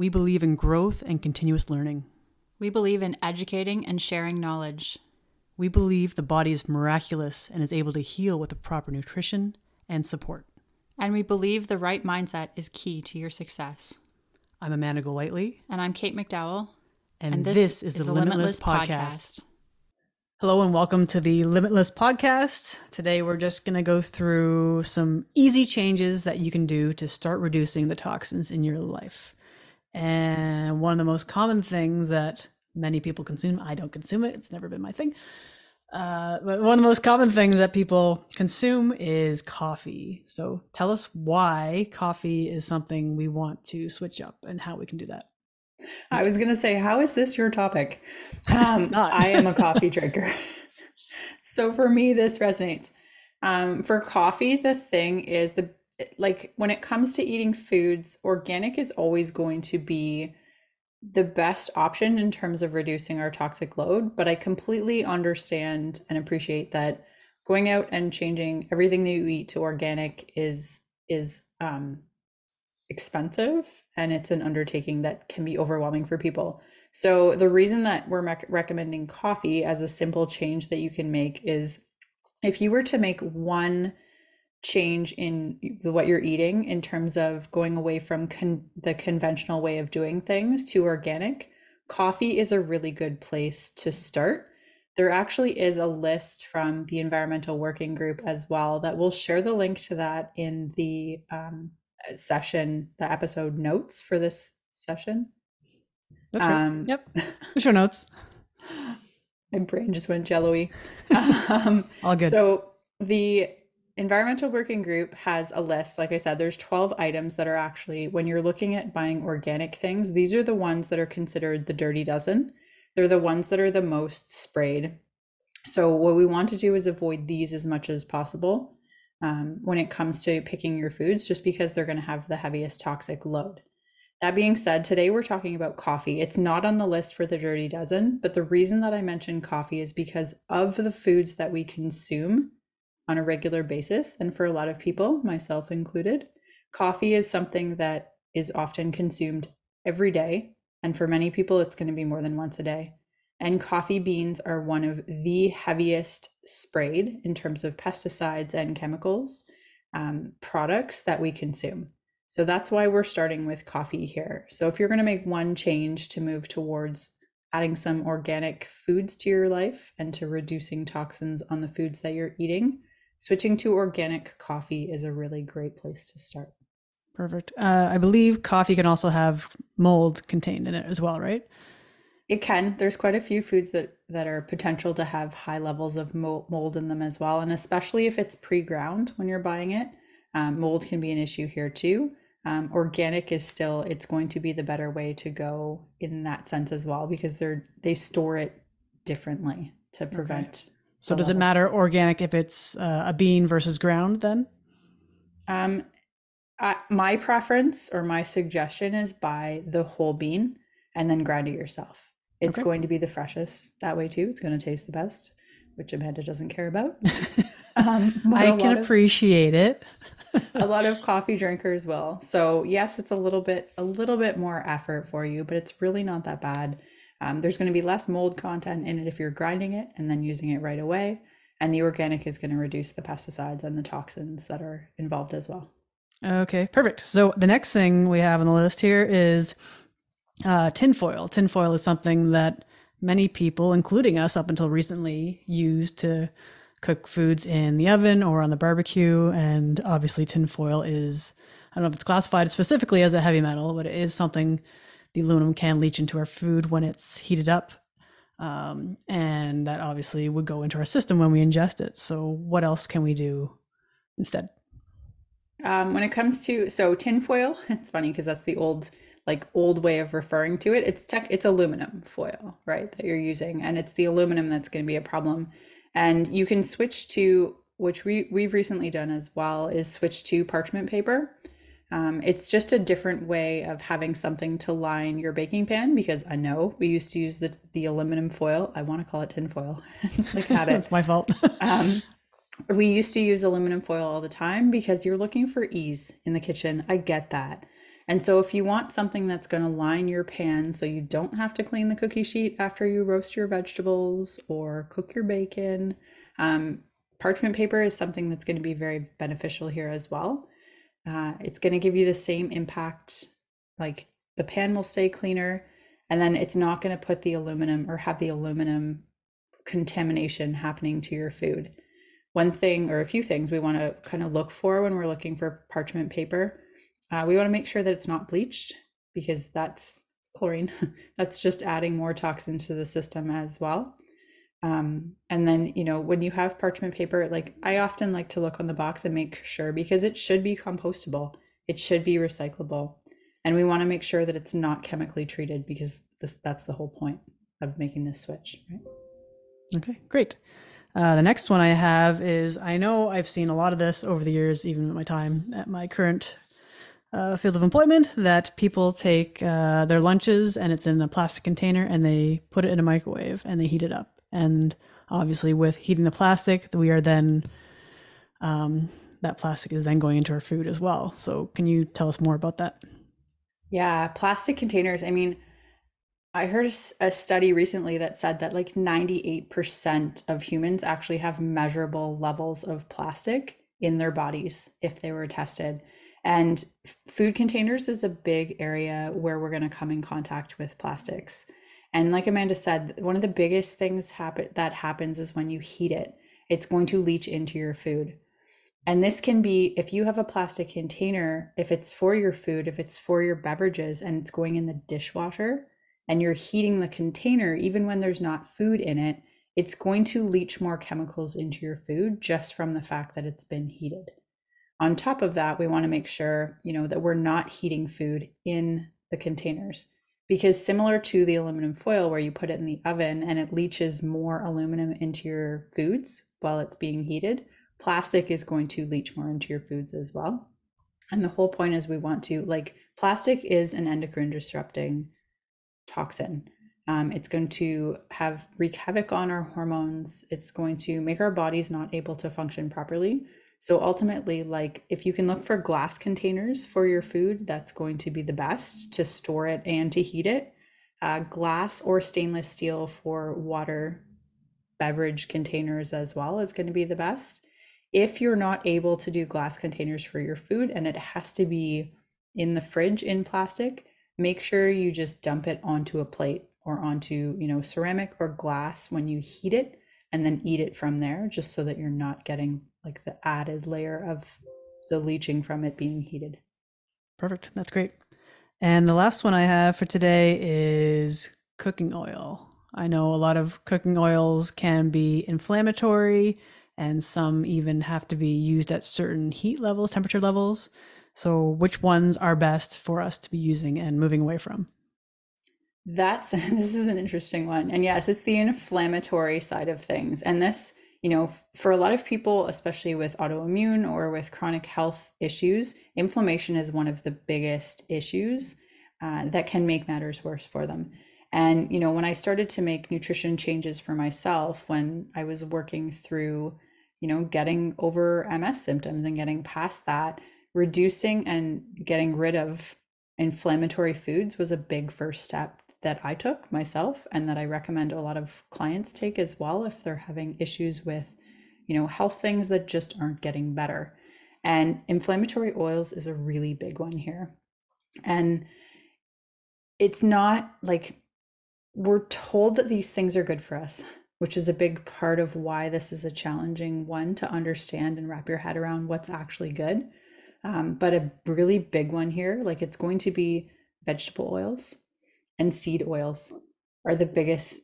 We believe in growth and continuous learning. We believe in educating and sharing knowledge. We believe the body is miraculous and is able to heal with the proper nutrition and support. And we believe the right mindset is key to your success. I'm Amanda Golightly. And I'm Kate McDowell. And, and this, this, is, is the Limitless, Limitless Podcast. Podcast. Hello and welcome to the Limitless Podcast. Today we're just going to go through some easy changes that you can do to start reducing the toxins in your life. And one of the most common things that many people consume, I don't consume it, it's never been my thing. Uh, but one of the most common things that people consume is coffee. So tell us why coffee is something we want to switch up and how we can do that. I was going to say, how is this your topic? Um, I am a coffee drinker. so for me, this resonates. Um, for coffee, the thing is the like when it comes to eating foods, organic is always going to be the best option in terms of reducing our toxic load. But I completely understand and appreciate that going out and changing everything that you eat to organic is is um, expensive and it's an undertaking that can be overwhelming for people. So the reason that we're rec- recommending coffee as a simple change that you can make is if you were to make one change in what you're eating in terms of going away from con- the conventional way of doing things to organic, coffee is a really good place to start. There actually is a list from the Environmental Working Group as well that we'll share the link to that in the um, session, the episode notes for this session. That's right. Um, yep. Show notes. My brain just went jello-y. Um, All good. So the environmental working group has a list. Like i said there's 12 items that are actually when you're looking at buying organic things these are the ones that are considered the dirty dozen. They're the ones that are the most sprayed. So what we want to do is avoid these as much as possible um, when it comes to picking your foods just because they're going to have the heaviest toxic load. That being said today we're talking about coffee. It's not on the list for the dirty dozen but the reason that i mentioned coffee is because of the foods that we consume on a regular basis. And for a lot of people, myself included, coffee is something that is often consumed every day. And for many people, it's going to be more than once a day. And coffee beans are one of the heaviest sprayed in terms of pesticides and chemicals um, products that we consume. So that's why we're starting with coffee here. So if you're going to make one change to move towards adding some organic foods to your life and to reducing toxins on the foods that you're eating, switching to organic coffee is a really great place to start. Perfect. Uh, I believe coffee can also have mold contained in it as well, right? It can. There's quite a few foods that that are potential to have high levels of mold in them as well, and especially if it's pre-ground when you're buying it, um, mold can be an issue here too. Um, organic is still it's going to be the better way to go in that sense as well because they're they store it differently to prevent okay. So does it matter organic if it's uh, a bean versus ground then? Um, I, my preference or my suggestion is buy the whole bean and then grind it yourself. It's okay. going to be the freshest that way too. It's going to taste the best, which Amanda doesn't care about. um, I can appreciate of, it. a lot of coffee drinkers will. So yes, it's a little bit a little bit more effort for you, but it's really not that bad. Um, there's going to be less mold content in it if you're grinding it and then using it right away. And the organic is going to reduce the pesticides and the toxins that are involved as well. Okay, perfect. So the next thing we have on the list here is uh, tinfoil. Tinfoil is something that many people, including us up until recently, used to cook foods in the oven or on the barbecue. And obviously, tinfoil is, I don't know if it's classified specifically as a heavy metal, but it is something the aluminum can leach into our food when it's heated up. Um, and that obviously would go into our system when we ingest it. So, what else can we do instead? Um, when it comes to so tinfoil, it's funny because that's the old like old way of referring to it. It's tech, it's aluminum foil, right? That you're using, and it's the aluminum that's going to be a problem. And you can switch to which we we've recently done as well is switch to parchment paper. Um, it's just a different way of having something to line your baking pan because I know we used to use the, the aluminum foil. I want to call it tin foil. it's like habit. it's my fault. um, we used to use aluminum foil all the time because you're looking for ease in the kitchen. I get that. And so, if you want something that's going to line your pan so you don't have to clean the cookie sheet after you roast your vegetables or cook your bacon, um, parchment paper is something that's going to be very beneficial here as well. Uh, it's going to give you the same impact, like the pan will stay cleaner, and then it's not going to put the aluminum or have the aluminum contamination happening to your food. One thing or a few things we want to kind of look for when we're looking for parchment paper uh, we want to make sure that it's not bleached because that's chlorine. that's just adding more toxins to the system as well. Um, and then, you know, when you have parchment paper, like I often like to look on the box and make sure because it should be compostable, it should be recyclable. And we want to make sure that it's not chemically treated because this that's the whole point of making this switch, right? Okay, great. Uh, the next one I have is I know I've seen a lot of this over the years, even with my time at my current uh, field of employment that people take uh, their lunches and it's in a plastic container and they put it in a microwave and they heat it up. And obviously, with heating the plastic, we are then um, that plastic is then going into our food as well. So, can you tell us more about that? Yeah, plastic containers. I mean, I heard a study recently that said that like 98% of humans actually have measurable levels of plastic in their bodies if they were tested. And food containers is a big area where we're going to come in contact with plastics. And like Amanda said, one of the biggest things happen that happens is when you heat it, it's going to leach into your food. And this can be if you have a plastic container, if it's for your food, if it's for your beverages and it's going in the dishwasher and you're heating the container, even when there's not food in it, it's going to leach more chemicals into your food just from the fact that it's been heated on top of that, we want to make sure, you know, that we're not heating food in the containers because similar to the aluminum foil where you put it in the oven and it leaches more aluminum into your foods while it's being heated, plastic is going to leach more into your foods as well. And the whole point is we want to like plastic is an endocrine disrupting toxin. Um, it's going to have wreak havoc on our hormones. It's going to make our bodies not able to function properly. So ultimately, like if you can look for glass containers for your food, that's going to be the best to store it and to heat it. Uh, glass or stainless steel for water beverage containers as well is going to be the best. If you're not able to do glass containers for your food and it has to be in the fridge in plastic, make sure you just dump it onto a plate or onto, you know, ceramic or glass when you heat it and then eat it from there just so that you're not getting like the added layer of the leaching from it being heated. Perfect. That's great. And the last one I have for today is cooking oil. I know a lot of cooking oils can be inflammatory and some even have to be used at certain heat levels, temperature levels. So, which ones are best for us to be using and moving away from? That's this is an interesting one. And yes, it's the inflammatory side of things. And this you know, for a lot of people, especially with autoimmune or with chronic health issues, inflammation is one of the biggest issues uh, that can make matters worse for them. And, you know, when I started to make nutrition changes for myself, when I was working through, you know, getting over MS symptoms and getting past that, reducing and getting rid of inflammatory foods was a big first step that I took myself and that I recommend a lot of clients take as well if they're having issues with, you know, health things that just aren't getting better. And inflammatory oils is a really big one here. And it's not like we're told that these things are good for us, which is a big part of why this is a challenging one to understand and wrap your head around what's actually good. Um, but a really big one here, like it's going to be vegetable oils, and seed oils are the biggest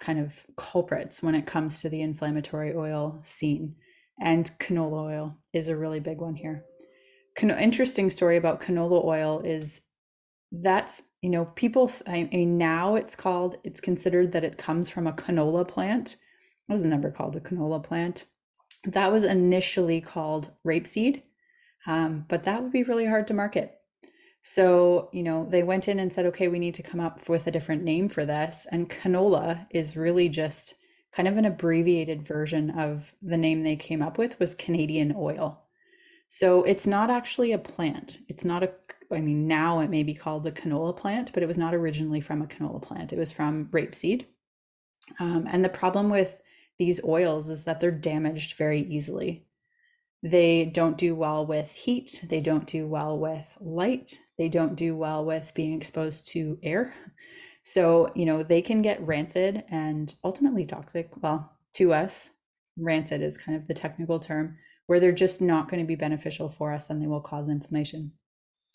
kind of culprits when it comes to the inflammatory oil scene. And canola oil is a really big one here. Can- interesting story about canola oil is that's, you know, people, I mean, now it's called, it's considered that it comes from a canola plant. It was never called a canola plant. That was initially called rapeseed, um, but that would be really hard to market so, you know, they went in and said, okay, we need to come up with a different name for this. And canola is really just kind of an abbreviated version of the name they came up with was Canadian oil. So it's not actually a plant. It's not a, I mean, now it may be called a canola plant, but it was not originally from a canola plant. It was from rapeseed. Um, and the problem with these oils is that they're damaged very easily. They don't do well with heat, they don't do well with light, they don't do well with being exposed to air. So, you know, they can get rancid and ultimately toxic. Well, to us, rancid is kind of the technical term, where they're just not going to be beneficial for us and they will cause inflammation.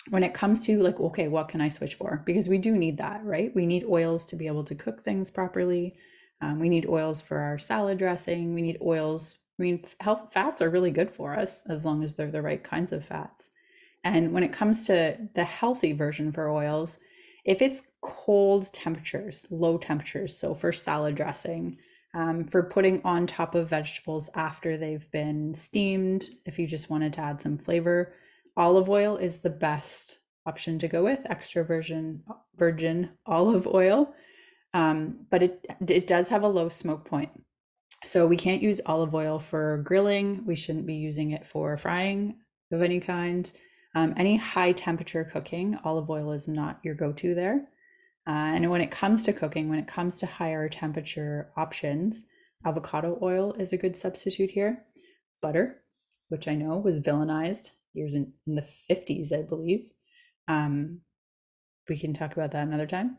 When it comes to like, okay, what can I switch for? Because we do need that, right? We need oils to be able to cook things properly. Um, we need oils for our salad dressing. We need oils I mean, health fats are really good for us as long as they're the right kinds of fats. And when it comes to the healthy version for oils, if it's cold temperatures, low temperatures, so for salad dressing, um, for putting on top of vegetables after they've been steamed, if you just wanted to add some flavor, olive oil is the best option to go with, extra virgin virgin olive oil. Um, but it it does have a low smoke point. So we can't use olive oil for grilling. We shouldn't be using it for frying of any kind. Um, any high temperature cooking, olive oil is not your go to there. Uh, and when it comes to cooking, when it comes to higher temperature options, avocado oil is a good substitute here. Butter, which I know was villainized years in, in the 50s, I believe. Um, we can talk about that another time.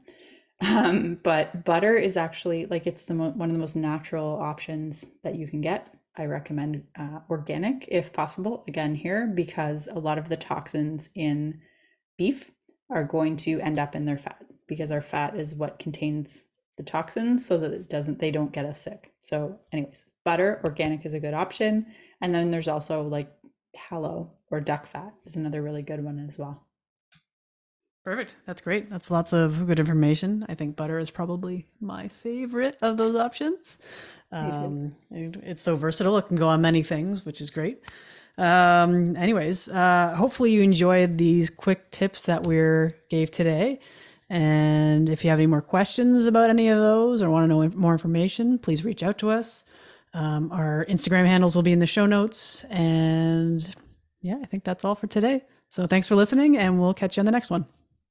Um, but butter is actually like it's the mo- one of the most natural options that you can get. I recommend uh, organic if possible. Again, here because a lot of the toxins in beef are going to end up in their fat because our fat is what contains the toxins, so that it doesn't they don't get us sick. So, anyways, butter organic is a good option, and then there's also like tallow or duck fat is another really good one as well. Perfect. That's great. That's lots of good information. I think butter is probably my favorite of those options. Um, it's so versatile. It can go on many things, which is great. Um, anyways, uh, hopefully you enjoyed these quick tips that we gave today. And if you have any more questions about any of those or want to know more information, please reach out to us. Um, our Instagram handles will be in the show notes. And yeah, I think that's all for today. So thanks for listening, and we'll catch you on the next one.